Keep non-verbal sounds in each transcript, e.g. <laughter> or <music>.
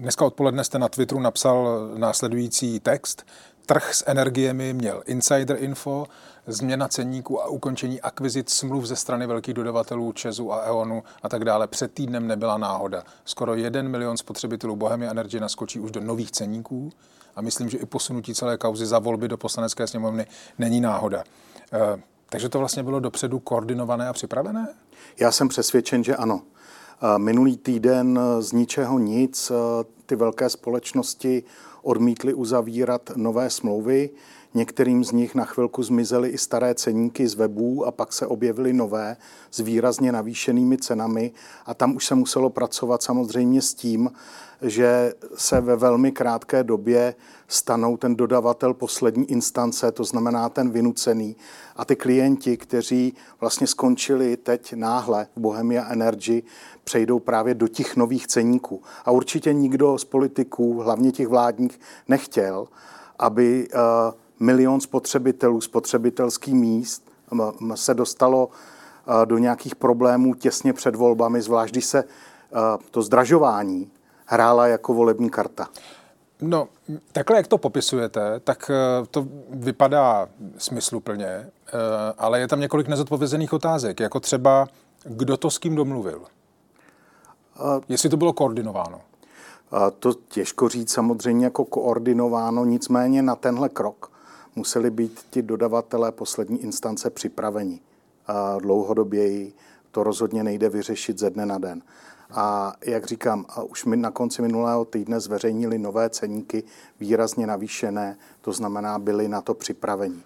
dneska odpoledne jste na Twitteru napsal následující text. Trh s energiemi měl insider info, změna ceníku a ukončení akvizit smluv ze strany velkých dodavatelů Česu a EONu a tak dále před týdnem nebyla náhoda. Skoro jeden milion spotřebitelů Bohemia Energy naskočí už do nových ceníků a myslím, že i posunutí celé kauzy za volby do poslanecké sněmovny není náhoda. Eh, takže to vlastně bylo dopředu koordinované a připravené? Já jsem přesvědčen, že ano. Minulý týden z ničeho nic eh, ty velké společnosti odmítly uzavírat nové smlouvy. Některým z nich na chvilku zmizely i staré ceníky z webů a pak se objevily nové s výrazně navýšenými cenami a tam už se muselo pracovat samozřejmě s tím, že se ve velmi krátké době stanou ten dodavatel poslední instance, to znamená ten vynucený. A ty klienti, kteří vlastně skončili teď náhle v Bohemia Energy, přejdou právě do těch nových ceníků. A určitě nikdo z politiků, hlavně těch vládních, nechtěl, aby uh, milion spotřebitelů, spotřebitelský míst se dostalo uh, do nějakých problémů těsně před volbami, zvlášť když se uh, to zdražování hrála jako volební karta. No, takhle, jak to popisujete, tak eh, to vypadá smysluplně, eh, ale je tam několik nezodpovězených otázek, jako třeba, kdo to s kým domluvil? Jestli to bylo koordinováno? To těžko říct samozřejmě jako koordinováno, nicméně na tenhle krok museli být ti dodavatelé poslední instance připraveni. Dlouhodoběji to rozhodně nejde vyřešit ze dne na den. A jak říkám, a už mi na konci minulého týdne zveřejnili nové ceníky výrazně navýšené, to znamená, byli na to připraveni.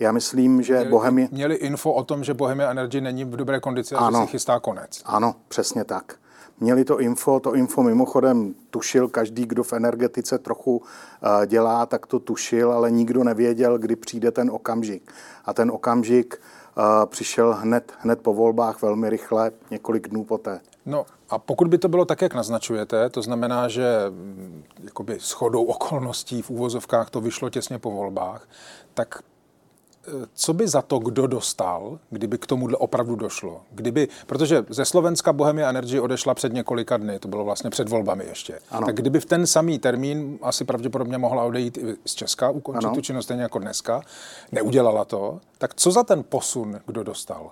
Já myslím, že měli, Bohemia... Měli info o tom, že Bohemia Energy není v dobré kondici a ano, že se chystá konec. Ano, přesně tak. Měli to info, to info mimochodem tušil každý, kdo v energetice trochu uh, dělá, tak to tušil, ale nikdo nevěděl, kdy přijde ten okamžik. A ten okamžik uh, přišel hned, hned po volbách velmi rychle, několik dnů poté. No a pokud by to bylo tak, jak naznačujete, to znamená, že mm, jakoby shodou okolností v úvozovkách to vyšlo těsně po volbách, tak co by za to kdo dostal, kdyby k tomuhle opravdu došlo? Kdyby, protože ze Slovenska Bohemia Energy odešla před několika dny, to bylo vlastně před volbami ještě. Ano. Tak kdyby v ten samý termín asi pravděpodobně mohla odejít i z Česka, ukončit ano. tu činnost stejně jako dneska, neudělala to, tak co za ten posun kdo dostal?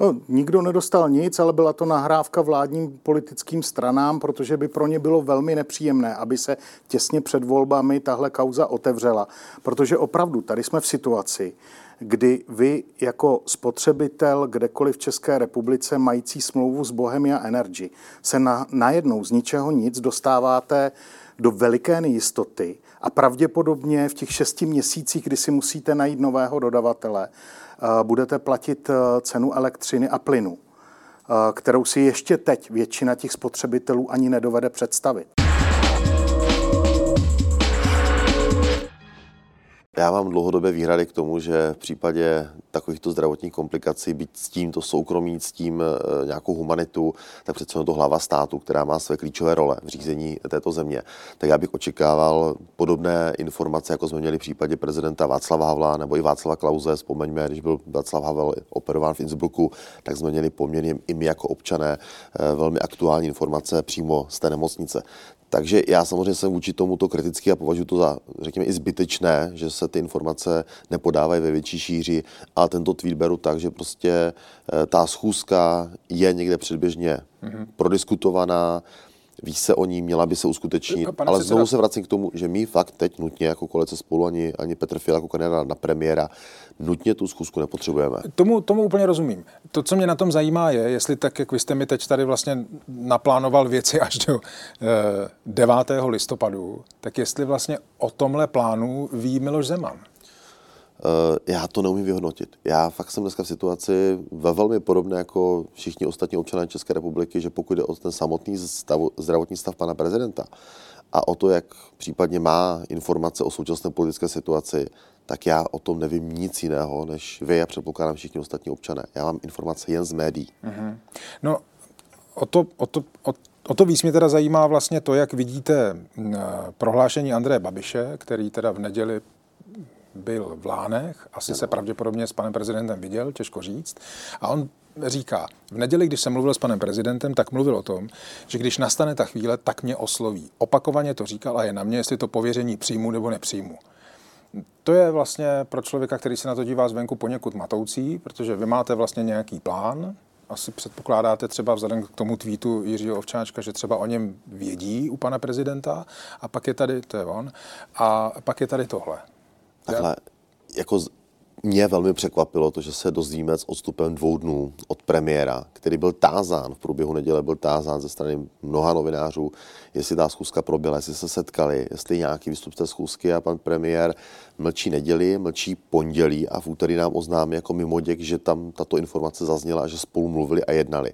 No, nikdo nedostal nic, ale byla to nahrávka vládním politickým stranám, protože by pro ně bylo velmi nepříjemné, aby se těsně před volbami tahle kauza otevřela. Protože opravdu tady jsme v situaci, kdy vy jako spotřebitel kdekoliv v České republice mající smlouvu s Bohemia Energy se na, najednou z ničeho nic dostáváte do veliké nejistoty a pravděpodobně v těch šesti měsících, kdy si musíte najít nového dodavatele, budete platit eh, cenu elektřiny a plynu, eh, kterou si ještě teď většina těch spotřebitelů ani nedovede představit. Já mám dlouhodobé výhrady k tomu, že v případě takovýchto zdravotních komplikací, být s tím to soukromí, s tím e, nějakou humanitu, tak přece to hlava státu, která má své klíčové role v řízení této země. Tak já bych očekával podobné informace, jako jsme měli v případě prezidenta Václava Havla nebo i Václava Klauze. Vzpomeňme, když byl Václav Havel operován v Innsbrucku, tak jsme měli poměrně i my jako občané e, velmi aktuální informace přímo z té nemocnice. Takže já samozřejmě jsem vůči tomuto kritický a považuji to za, řekněme, i zbytečné, že se ty informace nepodávají ve větší šíři a tento tweet beru tak, že prostě eh, ta schůzka je někde předběžně mm-hmm. prodiskutovaná, ví se o ní, měla by se uskutečnit, Pane ale znovu se vracím k tomu, že my fakt teď nutně jako koalice spolu, ani, ani Petr Fiala jako kandidát na premiéra, nutně tu schůzku nepotřebujeme. Tomu, tomu úplně rozumím. To, co mě na tom zajímá, je, jestli tak, jak vy jste mi teď tady vlastně naplánoval věci až do eh, 9. listopadu, tak jestli vlastně o tomhle plánu ví Miloš Zeman. Uh, já to neumím vyhodnotit. Já fakt jsem dneska v situaci ve velmi podobné jako všichni ostatní občané České republiky, že pokud jde o ten samotný stav, zdravotní stav pana prezidenta a o to, jak případně má informace o současné politické situaci, tak já o tom nevím nic jiného, než vy a předpokládám všichni ostatní občané. Já mám informace jen z médií. Mm-hmm. No, o to, o, to, o, o to víc mě teda zajímá vlastně to, jak vidíte prohlášení Andreje Babiše, který teda v neděli byl v Lánech, asi se pravděpodobně s panem prezidentem viděl, těžko říct. A on říká, v neděli, když jsem mluvil s panem prezidentem, tak mluvil o tom, že když nastane ta chvíle, tak mě osloví. Opakovaně to říkal a je na mě, jestli to pověření přijmu nebo nepřijmu. To je vlastně pro člověka, který se na to dívá zvenku poněkud matoucí, protože vy máte vlastně nějaký plán, asi předpokládáte třeba vzhledem k tomu tweetu Jiřího Ovčáčka, že třeba o něm vědí u pana prezidenta a pak je tady, to je on, a pak je tady tohle. Takhle, jako mě velmi překvapilo to, že se dozvíme s odstupem dvou dnů od premiéra, který byl tázán v průběhu neděle, byl tázán ze strany mnoha novinářů, jestli ta schůzka proběhla, jestli se setkali, jestli nějaký výstup té schůzky a pan premiér mlčí neděli, mlčí pondělí a v úterý nám oznámí jako mimoděk, že tam tato informace zazněla a že spolu mluvili a jednali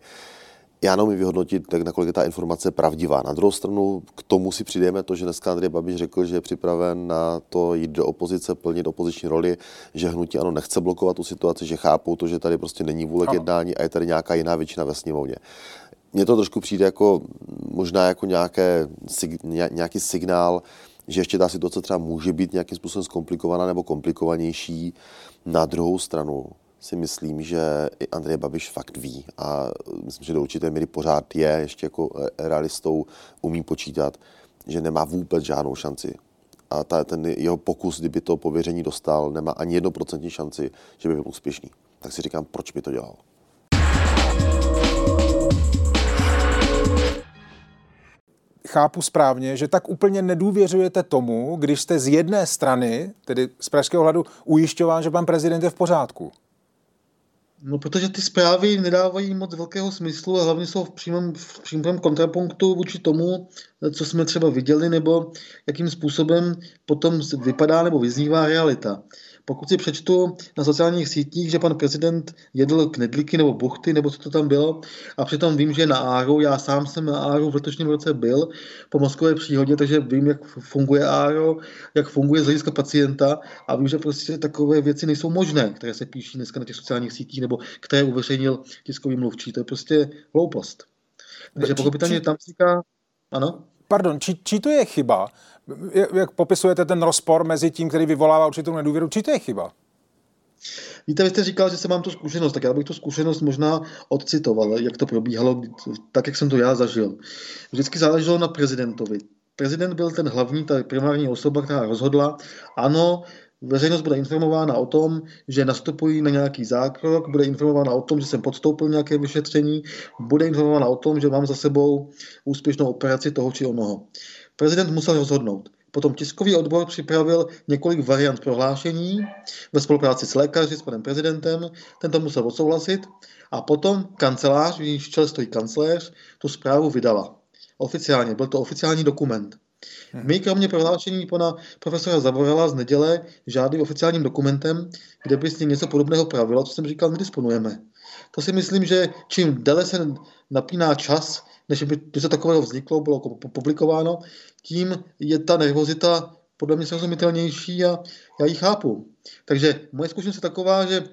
já neumím vyhodnotit, tak nakolik je ta informace pravdivá. Na druhou stranu k tomu si přijdeme to, že dneska Andrej Babiš řekl, že je připraven na to jít do opozice, plnit opoziční roli, že hnutí ano nechce blokovat tu situaci, že chápou to, že tady prostě není vůle k jednání a je tady nějaká jiná většina ve sněmovně. Mně to trošku přijde jako možná jako nějaké, nějaký signál, že ještě ta situace třeba může být nějakým způsobem zkomplikovaná nebo komplikovanější. Na druhou stranu, si myslím, že i Andrej Babiš fakt ví a myslím, že do určité míry pořád je ještě jako realistou, umí počítat, že nemá vůbec žádnou šanci. A ta, ten jeho pokus, kdyby to pověření dostal, nemá ani jednoprocentní šanci, že by byl úspěšný. Tak si říkám, proč by to dělal. chápu správně, že tak úplně nedůvěřujete tomu, když jste z jedné strany, tedy z pražského hladu, ujišťován, že pan prezident je v pořádku. No, protože ty zprávy nedávají moc velkého smyslu a hlavně jsou v přímém, v přímém kontrapunktu vůči tomu, co jsme třeba viděli, nebo jakým způsobem potom vypadá nebo vyznívá realita. Pokud si přečtu na sociálních sítích, že pan prezident jedl knedlíky nebo buchty, nebo co to tam bylo, a přitom vím, že na Áru, já sám jsem na Áru v letošním roce byl po mozkové příhodě, takže vím, jak funguje Áro, jak funguje z hlediska pacienta a vím, že prostě takové věci nejsou možné, které se píší dneska na těch sociálních sítích nebo které uveřejnil tiskový mluvčí. To je prostě hloupost. Takže pochopitelně tam říká, ano? Pardon, či, či to je chyba, jak popisujete ten rozpor mezi tím, který vyvolává určitou nedůvěru, či to je chyba? Víte, vy jste říkal, že jsem mám tu zkušenost, tak já bych tu zkušenost možná odcitoval, jak to probíhalo, tak, jak jsem to já zažil. Vždycky záleželo na prezidentovi. Prezident byl ten hlavní, ta primární osoba, která rozhodla, ano, Veřejnost bude informována o tom, že nastupují na nějaký zákrok, bude informována o tom, že jsem podstoupil nějaké vyšetření, bude informována o tom, že mám za sebou úspěšnou operaci toho či onoho. Prezident musel rozhodnout. Potom tiskový odbor připravil několik variant prohlášení ve spolupráci s lékaři, s panem prezidentem, tento musel odsouhlasit a potom kancelář, v jejíž čele stojí kancléř, tu zprávu vydala. Oficiálně, byl to oficiální dokument. Hmm. My kromě prohlášení pana profesora Zavorela z neděle žádným oficiálním dokumentem, kde by s ním něco podobného pravilo, co jsem říkal, nedisponujeme. To si myslím, že čím déle se napíná čas, než by něco takového vzniklo, bylo publikováno, tím je ta nervozita podle mě srozumitelnější a já ji chápu. Takže moje zkušenost je taková, že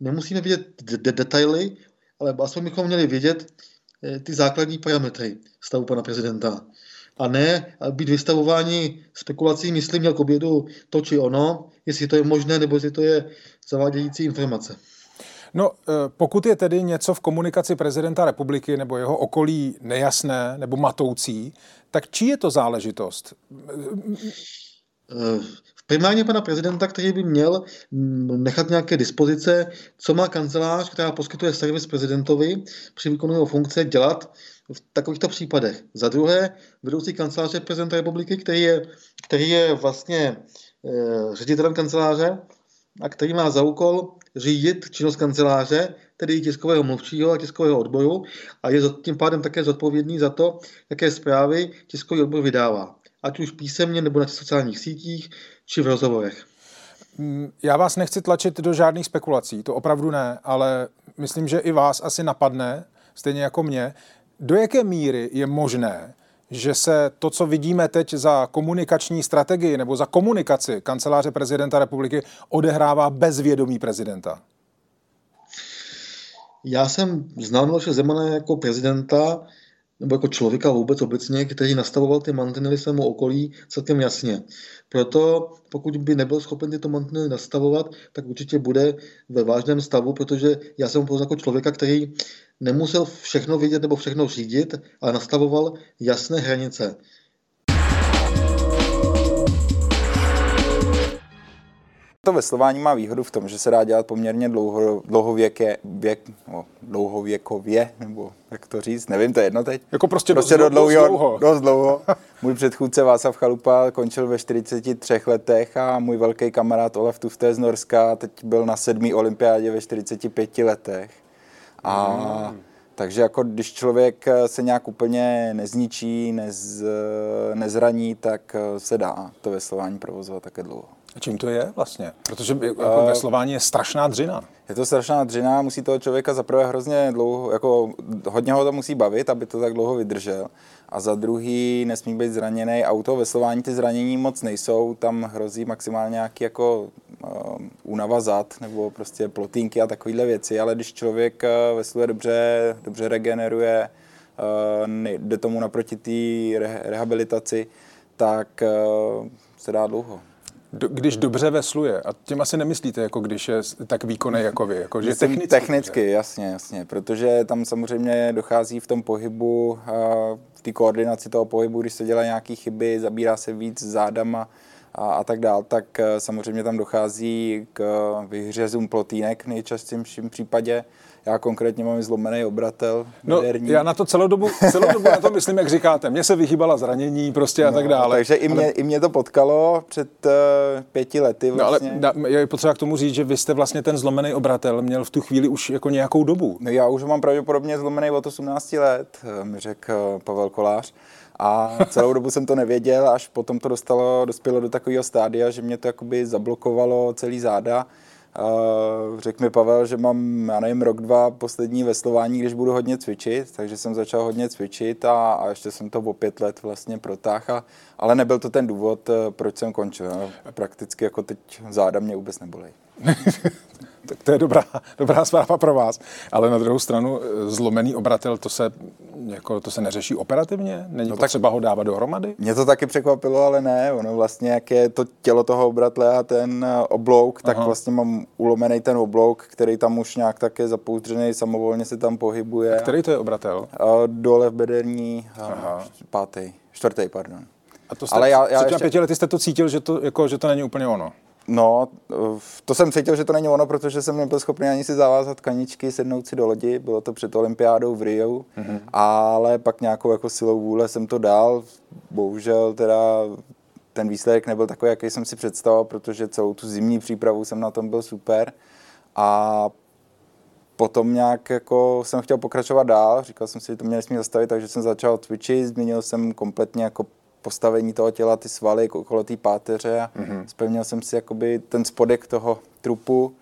nemusíme vidět detaily, ale aspoň bychom měli vědět eh, ty základní parametry stavu pana prezidenta a ne být vystavováni spekulacím, jestli měl k obědu to či ono, jestli to je možné, nebo jestli to je zavádějící informace. No, eh, pokud je tedy něco v komunikaci prezidenta republiky nebo jeho okolí nejasné nebo matoucí, tak čí je to záležitost? Primárně pana prezidenta, který by měl nechat nějaké dispozice, co má kancelář, která poskytuje servis prezidentovi při výkonu jeho funkce, dělat v takovýchto případech. Za druhé, vedoucí kanceláře prezidenta republiky, který je, který je vlastně e, ředitelem kanceláře a který má za úkol řídit činnost kanceláře, tedy tiskového mluvčího a tiskového odboru a je tím pádem také zodpovědný za to, jaké zprávy tiskový odbor vydává. Ať už písemně nebo na sociálních sítích či v rozhovorech. Mm, já vás nechci tlačit do žádných spekulací, to opravdu ne, ale myslím, že i vás asi napadne, stejně jako mě, do jaké míry je možné, že se to, co vidíme teď za komunikační strategii nebo za komunikaci kanceláře prezidenta republiky, odehrává bez vědomí prezidenta? Já jsem znal Miloše Zemana jako prezidenta nebo jako člověka vůbec obecně, který nastavoval ty mantinely svému okolí celkem jasně. Proto pokud by nebyl schopen tyto mantinely nastavovat, tak určitě bude ve vážném stavu, protože já jsem poznal jako člověka, který nemusel všechno vidět nebo všechno řídit, ale nastavoval jasné hranice. To veslování má výhodu v tom, že se dá dělat poměrně dlouho, dlouhověké, věk, no, dlouhověkově, nebo jak to říct, nevím, to je jedno teď. Jako prostě, prostě dost, do dlouho, dost dlouho. Dost dlouho. <laughs> Můj předchůdce Václav Chalupa končil ve 43 letech a můj velký kamarád Olaf Tufte z Norska teď byl na sedmý olympiádě ve 45 letech. A hmm. Takže jako když člověk se nějak úplně nezničí, nez, nezraní, tak se dá to veslování provozovat také dlouho. A čím to je vlastně? Protože jako uh, veslování je strašná dřina. Je to strašná dřina, musí toho člověka zaprvé hrozně dlouho, jako hodně ho to musí bavit, aby to tak dlouho vydržel. A za druhý nesmí být zraněný. A u toho veslování ty zranění moc nejsou, tam hrozí maximálně nějaký jako uh, únava zad nebo prostě plotínky a takovéhle věci, ale když člověk uh, vesluje dobře, dobře regeneruje, uh, jde tomu naproti té re- rehabilitaci, tak uh, se dá dlouho do, když dobře vesluje, a tím asi nemyslíte, jako když je tak výkonný jako vy, jako že technicky. Technicky, jasně, jasně, protože tam samozřejmě dochází v tom pohybu, v té koordinaci toho pohybu, když se dělá nějaké chyby, zabírá se víc zádama a, a tak dál, tak e, samozřejmě tam dochází k vyhřezům plotínek v nejčastějším případě já konkrétně mám zlomený obratel. No, moderní. já na to celou dobu, celou dobu na to myslím, jak říkáte. Mně se vychýbala zranění prostě a no, tak dále. Takže i mě, ale... i mě to potkalo před uh, pěti lety vlastně. No, ale vlastně. je potřeba k tomu říct, že vy jste vlastně ten zlomený obratel měl v tu chvíli už jako nějakou dobu. No já už mám pravděpodobně zlomený od 18 let, eh, mi řekl eh, Pavel Kolář. A celou dobu jsem to nevěděl, až potom to dostalo, dospělo do takového stádia, že mě to jakoby zablokovalo celý záda Řekl mi Pavel, že mám, já nevím, rok, dva poslední veslování, když budu hodně cvičit, takže jsem začal hodně cvičit a, a ještě jsem to o pět let vlastně protáhl, ale nebyl to ten důvod, eh, proč jsem končil. Prakticky jako teď záda mě vůbec nebolej. <laughs> tak to je dobrá, <laughs> dobrá zpráva pro vás. Ale na druhou stranu eh, zlomený obratel, to se, jako, to se neřeší operativně? Není no potřeba ho dávat dohromady? Mě to taky překvapilo, ale ne. Ono vlastně, jak je to tělo toho obratle a ten eh, oblouk, tak Aha. vlastně mám ulomený ten oblouk, který tam už nějak tak je zapouzdřený, samovolně se tam pohybuje. A který to je obratel? A dole v bederní, Aha. pátý, čtvrtý, pardon. A to jste, ale já, já ještě... pěti lety jste to cítil, že to, jako, že to není úplně ono? No, to jsem cítil, že to není ono, protože jsem nebyl schopný ani si zavázat kaničky, sednout si do lodi, bylo to před olympiádou v Rio, mm-hmm. ale pak nějakou jako silou vůle jsem to dal, bohužel teda ten výsledek nebyl takový, jaký jsem si představoval, protože celou tu zimní přípravu jsem na tom byl super. A potom nějak jako jsem chtěl pokračovat dál, říkal jsem si, že to mě nesmí zastavit, takže jsem začal cvičit, změnil jsem kompletně jako postavení toho těla, ty svaly okolo té páteře a mm-hmm. spevnil jsem si jakoby ten spodek toho trupu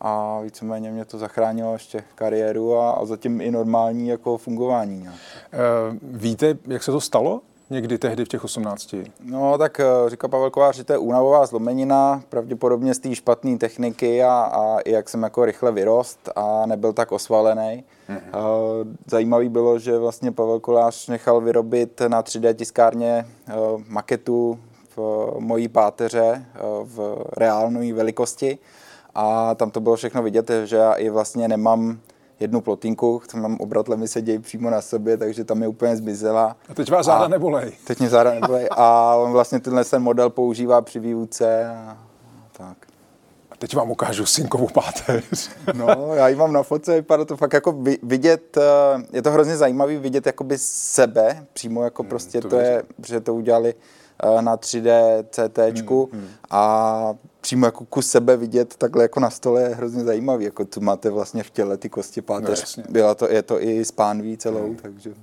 a víceméně mě to zachránilo ještě kariéru a, a zatím i normální jako fungování. Uh, víte, jak se to stalo? Někdy tehdy v těch 18? No tak eh, říká Pavel Kovář, že to je únavová zlomenina, pravděpodobně z té špatné techniky a, a i jak jsem jako rychle vyrost a nebyl tak osvalený. Mm-hmm. Zajímavý bylo, že vlastně Pavel Kolář nechal vyrobit na 3D tiskárně eh, maketu v mojí páteře v reálné velikosti a tam to bylo všechno vidět, že já i vlastně nemám jednu plotínku, kterou mám obratle mi sedějí přímo na sobě, takže tam je úplně zmizela. A teď vás záda nebolej. Teď mě záda nebolej a on vlastně tenhle ten model používá při výuce a tak. Teď vám ukážu synkovou páteř. no, já ji mám na fotce, vypadá to fakt jako vidět, eh, je to hrozně zajímavý vidět jakoby sebe, přímo jako hmm, prostě to, to je, že to udělali eh, na 3D CT hmm, hmm. a přímo jako kus sebe vidět takhle jako na stole je hrozně zajímavý, jako tu máte vlastně v těle ty kosti páteř. No, Byla to, je to i s pánví celou, hmm. takže...